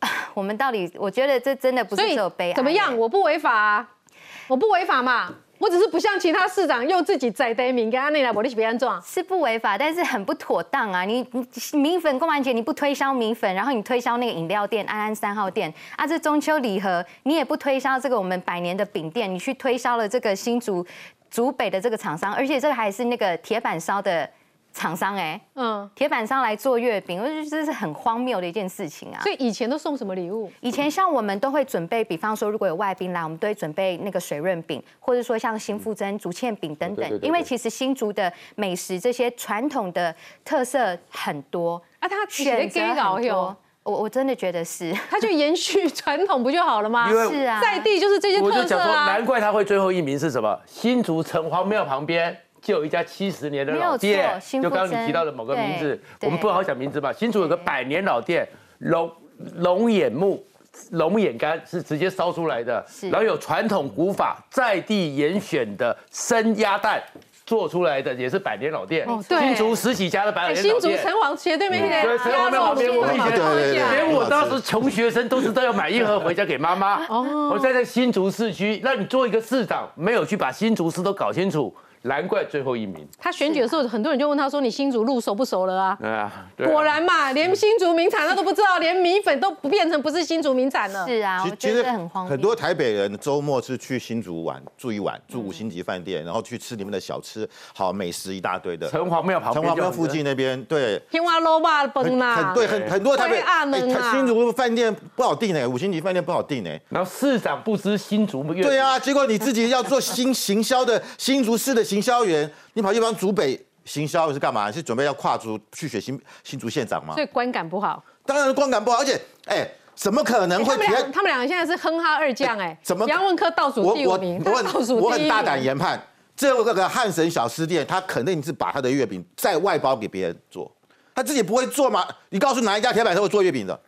我们到底，我觉得这真的不是只有悲哀。怎么样？我不违法，啊我不违法嘛。我只是不像其他市长用自己在地名跟安内来我利息别安装，是不违法，但是很不妥当啊！你你米粉过完节你不推销米粉，然后你推销那个饮料店安安三号店啊，这中秋礼盒你也不推销这个我们百年的饼店，你去推销了这个新竹竹北的这个厂商，而且这个还是那个铁板烧的。厂商哎，嗯，铁板商来做月饼，我觉得这是很荒谬的一件事情啊。所以以前都送什么礼物？以前像我们都会准备，比方说如果有外宾来，我们都会准备那个水润饼，或者说像新富珍竹签饼等等。因为其实新竹的美食这些传统的特色很多啊，他选择很多。我我真的觉得是，他就延续传统不就好了吗？因为是啊，在地就是这些我就讲说，特色啊。难怪他会最后一名是什么？新竹城隍庙旁边就有一家七十年的老店就刚刚你提到的某个名字，我们不好讲名字吧。新竹有个百年老店，龙龙眼木。龙眼干是直接烧出来的，然后有传统古法在地严选的生鸭蛋做出来的，也是百年老店。哦对新竹十几家的百哎年老店。新竹城隍斜对面那个对，城隍庙旁边，我以前对对对连我当时穷学生都是都要买一盒回家给妈妈。哦我在这新竹市区，那你做一个市长，没有去把新竹市都搞清楚，难怪最后一名。他选举的时候，很多人就问他说：“你新竹路熟不熟了啊？”对啊，果然嘛，连新竹名产他都不知道，连米粉都不变成不是新竹名产了。是啊，我觉其其实得很荒谬。很多台北人周末是去新竹玩，住一晚，住五星级饭店，然后去吃里面的小吃，好美食一大堆的。城隍庙旁城边就隍庙附近那边，对，天花肉霸崩啦，很对，很很多台北龟啊能啊哎新竹饭店不好订呢，五星级饭店不好订呢。然后市长不知新竹月对啊，结果你自己要做新行销的 新竹市的行销员，你跑去帮竹北行销是干嘛？是准备要跨足去选新新竹县长吗所？以观感不好。当然观感不好，而且哎，怎么可能他们会他们两个现在是哼哈二将哎，怎么杨文科倒数第五名，倒数第一名我很大胆研判，这个个汉神小吃店，他肯定是把他的月饼再外包给别人做，他自己不会做吗？你告诉哪一家铁板烧会做月饼的，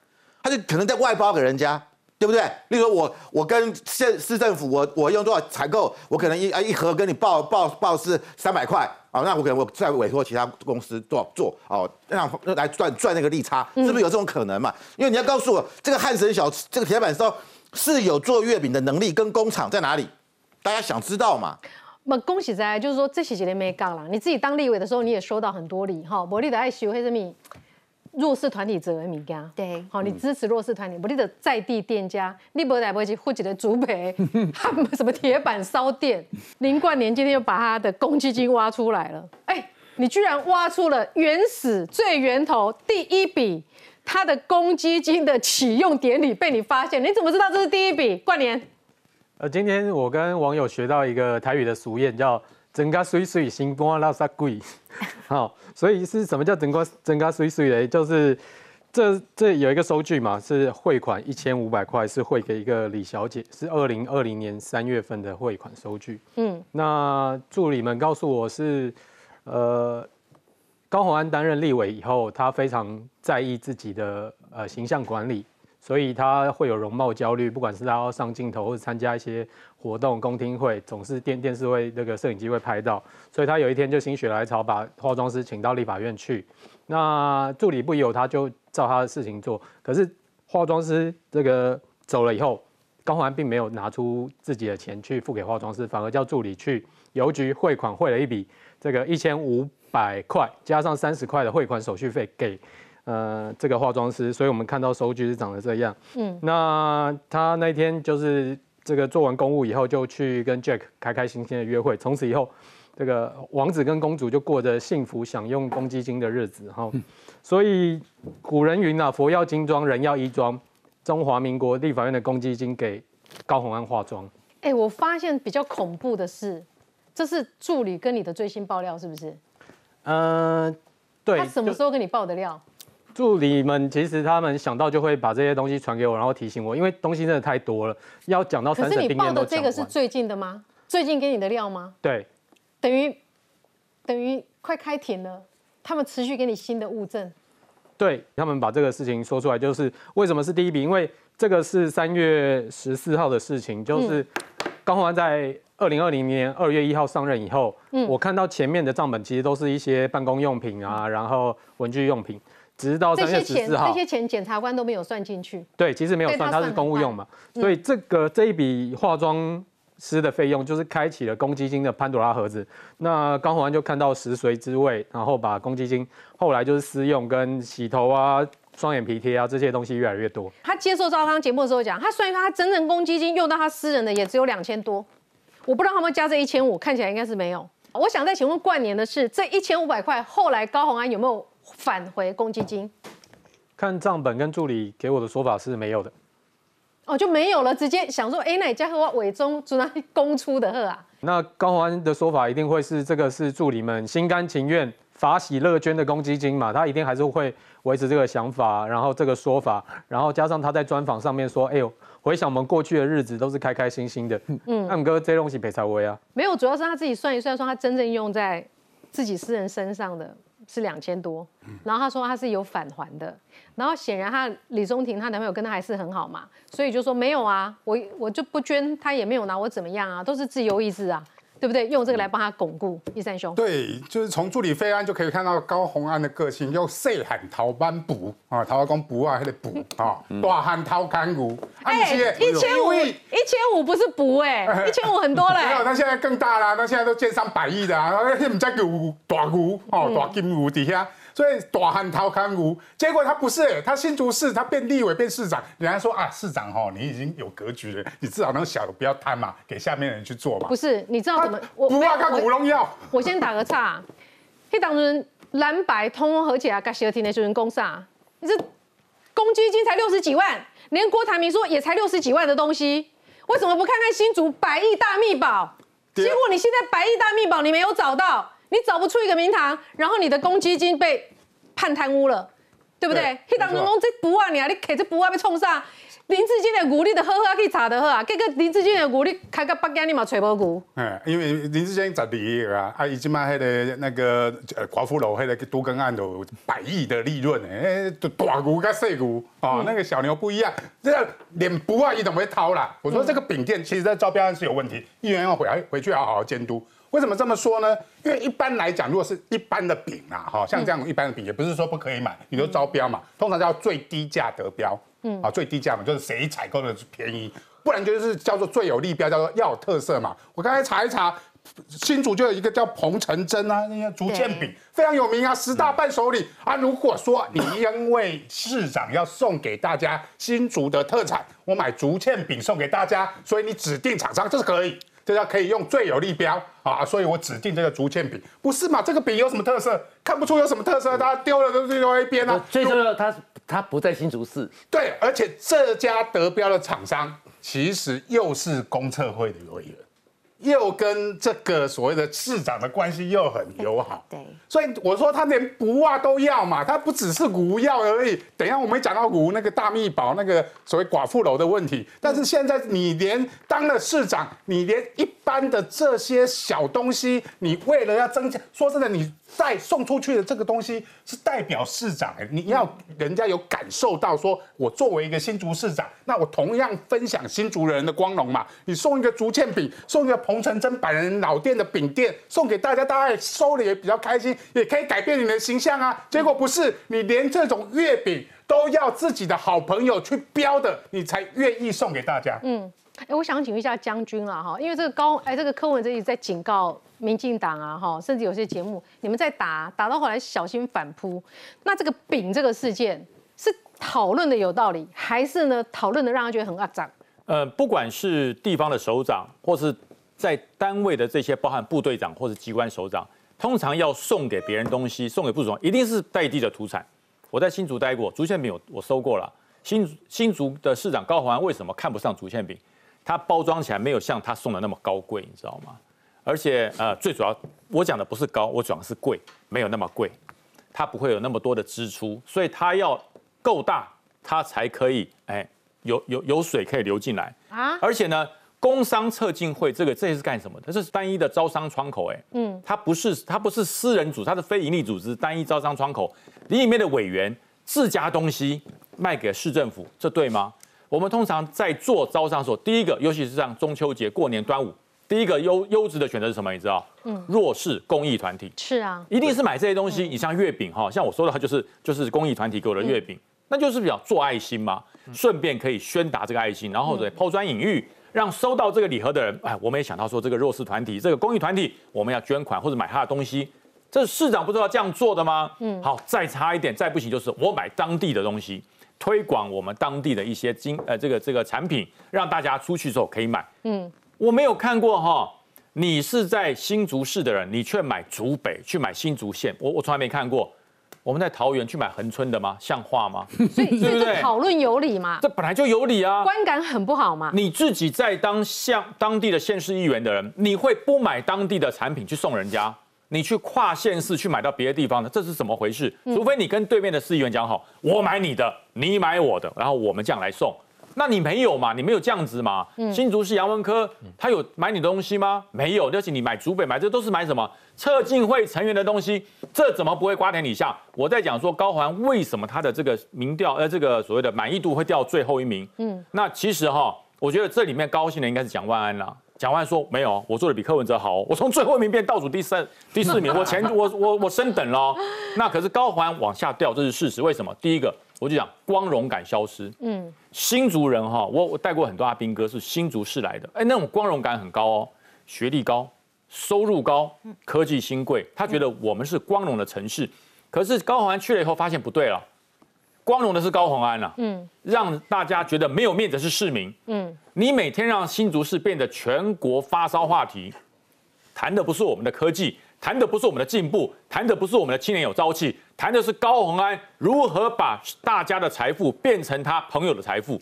他就可能在外包给人家。对不对？例如我我跟县市政府，我我用多少采购，我可能一啊一盒跟你报报报是三百块啊，那我可能我再委托其他公司做做哦，让来赚赚那个利差，是不是有这种可能嘛？因为你要告诉我，这个汉神小吃这个铁板烧是有做月饼的能力，跟工厂在哪里？大家想知道嘛？那恭喜在，就是说这些几年没干了。你自己当立委的时候，你也收到很多礼哈，我你的爱学会什么弱势团体责任物件。对，好，你支持弱势团体，不你的在地店家，你不来不去户籍的竹培，和什么铁板烧店。林冠年今天又把他的公积金挖出来了，哎，你居然挖出了原始最源头第一笔。他的公积金的启用典礼被你发现，你怎么知道这是第一笔？冠年，呃，今天我跟网友学到一个台语的俗谚，叫“整个水水心肝拉萨贵”。好，所以是什么叫整个整个水水嘞？就是这这有一个收据嘛，是汇款一千五百块，是汇给一个李小姐，是二零二零年三月份的汇款收据。嗯，那助理们告诉我是，呃，高虹安担任立委以后，他非常在意自己的呃形象管理，所以他会有容貌焦虑，不管是他要上镜头或者参加一些活动、公听会，总是电电视会那个摄影机会拍到，所以他有一天就心血来潮把化妆师请到立法院去。那助理不由他，就照他的事情做。可是化妆师这个走了以后，高环并没有拿出自己的钱去付给化妆师，反而叫助理去邮局汇款汇了一笔这个一千五百块，加上三十块的汇款手续费给呃这个化妆师，所以我们看到收据是长得这样。嗯，那他那天就是这个做完公务以后，就去跟 Jack 开开心心的约会，从此以后。这个王子跟公主就过着幸福享用公积金的日子哈，所以古人云啊，佛要金装，人要衣装。中华民国立法院的公积金给高虹安化妆，哎，我发现比较恐怖的是，这是助理跟你的最新爆料，是不是？嗯，对。他什么时候跟你爆的料？助理们其实他们想到就会把这些东西传给我，然后提醒我，因为东西真的太多了，要讲到可是你三省定谳报的这。个是最近的吗？最近给你的料吗？对，等于等于快开庭了，他们持续给你新的物证。对他们把这个事情说出来，就是为什么是第一笔？因为这个是三月十四号的事情，就是高虹安在二零二零年二月一号上任以后，嗯我看到前面的账本其实都是一些办公用品啊，然后文具用品，直到三月这些钱，十四号这，些钱检察官都没有算进去。对，其实没有算，它是公务用嘛，所以这个这一笔化妆师的费用就是开启了公积金的潘多拉盒子。那高宏安就看到食髓知味，然后把公积金后来就是私用跟洗头啊、双眼皮贴啊这些东西越来越多。他接受赵康节目的时候讲，他算一算，他真正公积金用到他私人的也只有两千多，我不知道他们加这一千五，看起来应该是没有。我想再请问冠年的是，这一千五百块后来高虹安有没有返回公积金？看账本跟助理给我的说法是没有的。哦，就没有了，直接想说，哎，那家和我伪中就拿公出的贺啊。那高宏安的说法一定会是这个是助理们心甘情愿法喜乐捐的公积金嘛？他一定还是会维持这个想法，然后这个说法，然后加上他在专访上面说，哎呦，回想我们过去的日子都是开开心心的。嗯，那哥这东西赔财威啊？没有，主要是他自己算一算，说他真正用在自己私人身上的。是两千多，然后她说她是有返还的，然后显然她李宗廷她男朋友跟她还是很好嘛，所以就说没有啊，我我就不捐，他也没有拿我怎么样啊，都是自由意志啊。对不对？用这个来帮他巩固一三兄。对，就是从助理费安就可以看到高洪安的个性，用细喊逃班补啊，逃工补啊，还得补 啊，大喊掏干股。哎，一千五，一千五不是补哎，一千五很多嘞。没有，那现在更大了，那现在都建上百亿的啊，他们在股大股哦，大金股底下。所以大汉掏康无，结果他不是，他新竹市他变立委变市长，人家说啊市长哈，你已经有格局了，你至少能小的不要贪嘛，给下面的人去做嘛。不是，你知道怎么？我不要看古龙药。我先打个岔，黑党人蓝白通通合起来，跟习近平那群人攻啥？你这公积金才六十几万，连郭台铭说也才六十几万的东西，为什么不看看新竹百亿大密宝？结果你现在百亿大密宝你没有找到。你找不出一个名堂，然后你的公积金被判贪污了，对不对？迄当中讲这不啊，你啊，你摕这不啊被冲上？林志坚的股你的好好去查的好啊，结果林志坚的股你开个北京你嘛找无股。哎，因为林志坚十二亿啊，啊，伊即卖迄个那个呃寡妇楼迄个都更案都百亿的利润哎，大股跟细股啊，那个小牛不一样，这个连补啊伊都会掏啦。我说这个饼店其实在招标案是有问题，议员要回来回去要好好监督。为什么这么说呢？因为一般来讲，如果是一般的饼啊，哈，像这样一般的饼，也不是说不可以买，你都招标嘛，通常叫最低价得标，嗯，啊，最低价嘛，就是谁采购的便宜，不然就是叫做最有利标，叫做要有特色嘛。我刚才查一查，新竹就有一个叫彭城珍啊，那些竹签饼非常有名啊，十大伴手礼啊。如果说你因为市长要送给大家新竹的特产，我买竹签饼送给大家，所以你指定厂商这是可以。这要可以用最有利标啊，所以我指定这个竹签饼，不是嘛？这个饼有什么特色？看不出有什么特色，大家丢了都丢一边啊。最重要，它它不在新竹市。对，而且这家得标的厂商其实又是公测会的委员。又跟这个所谓的市长的关系又很友好，对，所以我说他连不啊都要嘛，他不只是无要而已。等一下我们讲到无那个大密宝那个所谓寡妇楼的问题，但是现在你连当了市长，你连一般的这些小东西，你为了要增加，说真的，你再送出去的这个东西是代表市长，你要人家有感受到，说我作为一个新竹市长，那我同样分享新竹人的光荣嘛。你送一个竹签饼，送一个。洪成真百人老店的饼店送给大家，大家收了也比较开心，也可以改变你的形象啊。结果不是，你连这种月饼都要自己的好朋友去标的，你才愿意送给大家。嗯，哎，我想请问一下将军啊，哈，因为这个高，哎，这个柯文哲一直在警告民进党啊，哈，甚至有些节目你们在打，打到后来小心反扑。那这个饼这个事件是讨论的有道理，还是呢讨论的让他觉得很肮脏？呃，不管是地方的首长，或是在单位的这些包含部队长或者机关首长，通常要送给别人东西，送给部长一定是在地的土产。我在新竹待过，竹签饼我我收过了。新新竹的市长高环为什么看不上竹签饼？他包装起来没有像他送的那么高贵，你知道吗？而且呃，最主要我讲的不是高，我讲的是贵，没有那么贵，它不会有那么多的支出，所以它要够大，它才可以哎有有有水可以流进来啊，而且呢。工商测进会这个这是干什么？它是单一的招商窗口，哎，嗯，它不是它不是私人组，它是非营利组织，单一招商窗口，里面的委员自家东西卖给市政府，这对吗？我们通常在做招商的时候，第一个，尤其是像中秋节、过年、端午，第一个优优质的选择是什么？你知道？嗯，弱势公益团体是啊，一定是买这些东西。你像月饼哈，像我说的，它就是就是公益团体给我的月饼，那就是比较做爱心嘛，顺便可以宣达这个爱心，然后对抛砖引玉。让收到这个礼盒的人，哎，我们也想到说，这个弱势团体、这个公益团体，我们要捐款或者买他的东西。这市长不知道这样做的吗？嗯，好，再差一点，再不行就是我买当地的东西，推广我们当地的一些经呃这个这个产品，让大家出去之后可以买。嗯，我没有看过哈，你是在新竹市的人，你却买竹北去买新竹县，我我从来没看过。我们在桃园去买恒春的吗？像话吗？所以所以这讨论有理嘛？这本来就有理啊，观感很不好嘛。你自己在当像当地的县市议员的人，你会不买当地的产品去送人家？你去跨县市去买到别的地方的，这是怎么回事？除非你跟对面的市议员讲好，我买你的，你买我的，然后我们这样来送。那你没有嘛？你没有这样子嘛？新竹市杨文科他有买你的东西吗？没有，而且你买竹北买这都是买什么？测进会成员的东西，这怎么不会瓜田李下？我在讲说高环为什么他的这个民调呃这个所谓的满意度会掉最后一名？嗯，那其实哈，我觉得这里面高兴的应该是蒋万安啦。蒋万安说没有，我做的比柯文哲好，我从最后一名变倒数第三第四名，我前 我我我升等了。那可是高环往下掉，这是事实。为什么？第一个。我就讲光荣感消失。嗯，新族人哈，我我带过很多阿兵哥是新竹市来的，哎，那种光荣感很高哦，学历高，收入高，科技新贵，他觉得我们是光荣的城市。可是高环去了以后，发现不对了，光荣的是高鸿安了。嗯，让大家觉得没有面子是市民。嗯，你每天让新竹市变得全国发烧话题，谈的不是我们的科技。谈的不是我们的进步，谈的不是我们的青年有朝气，谈的是高鸿安如何把大家的财富变成他朋友的财富。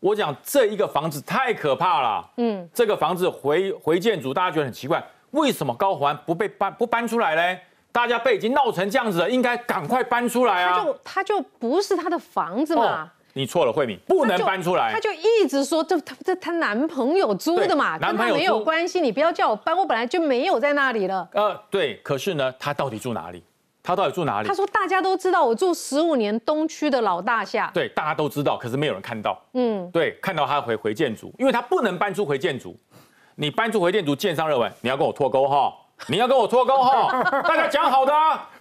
我讲这一个房子太可怕了，嗯，这个房子回回建筑，大家觉得很奇怪，为什么高鸿安不被搬不搬出来嘞？大家被已经闹成这样子了，应该赶快搬出来啊！他就他就不是他的房子嘛。你错了，慧敏不能搬出来。他就一直说这他这他男朋友租的嘛，跟他没有关系。你不要叫我搬，我本来就没有在那里了。呃，对，可是呢，他到底住哪里？他到底住哪里？他说大家都知道，我住十五年东区的老大厦。对，大家都知道，可是没有人看到。嗯，对，看到他回回建筑，因为他不能搬出回建筑。你搬出回建筑，建商认为你要跟我脱钩哈，你要跟我脱钩哈，大家讲好的。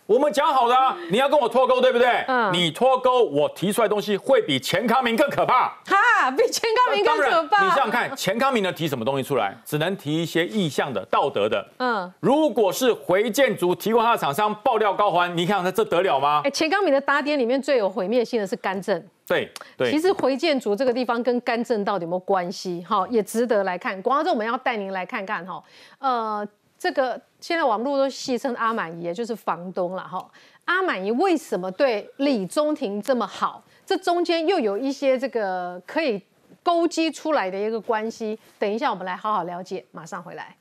我们讲好的，你要跟我脱钩，对不对？嗯。你脱钩，我提出来东西会比钱康明更可怕。哈，比钱康明更可怕。你想想看，钱康明能提什么东西出来？只能提一些意向的、道德的。嗯。如果是回建筑提供他的厂商爆料高环，你看他这得了吗？哎，钱康明的打点里面最有毁灭性的是干政。对对。其实回建筑这个地方跟干政到底有没有关系？哈，也值得来看。广告之我们要带您来看看哈。呃。这个现在网络都戏称阿满姨，就是房东了哈。阿满姨为什么对李宗廷这么好？这中间又有一些这个可以勾稽出来的一个关系。等一下，我们来好好了解。马上回来。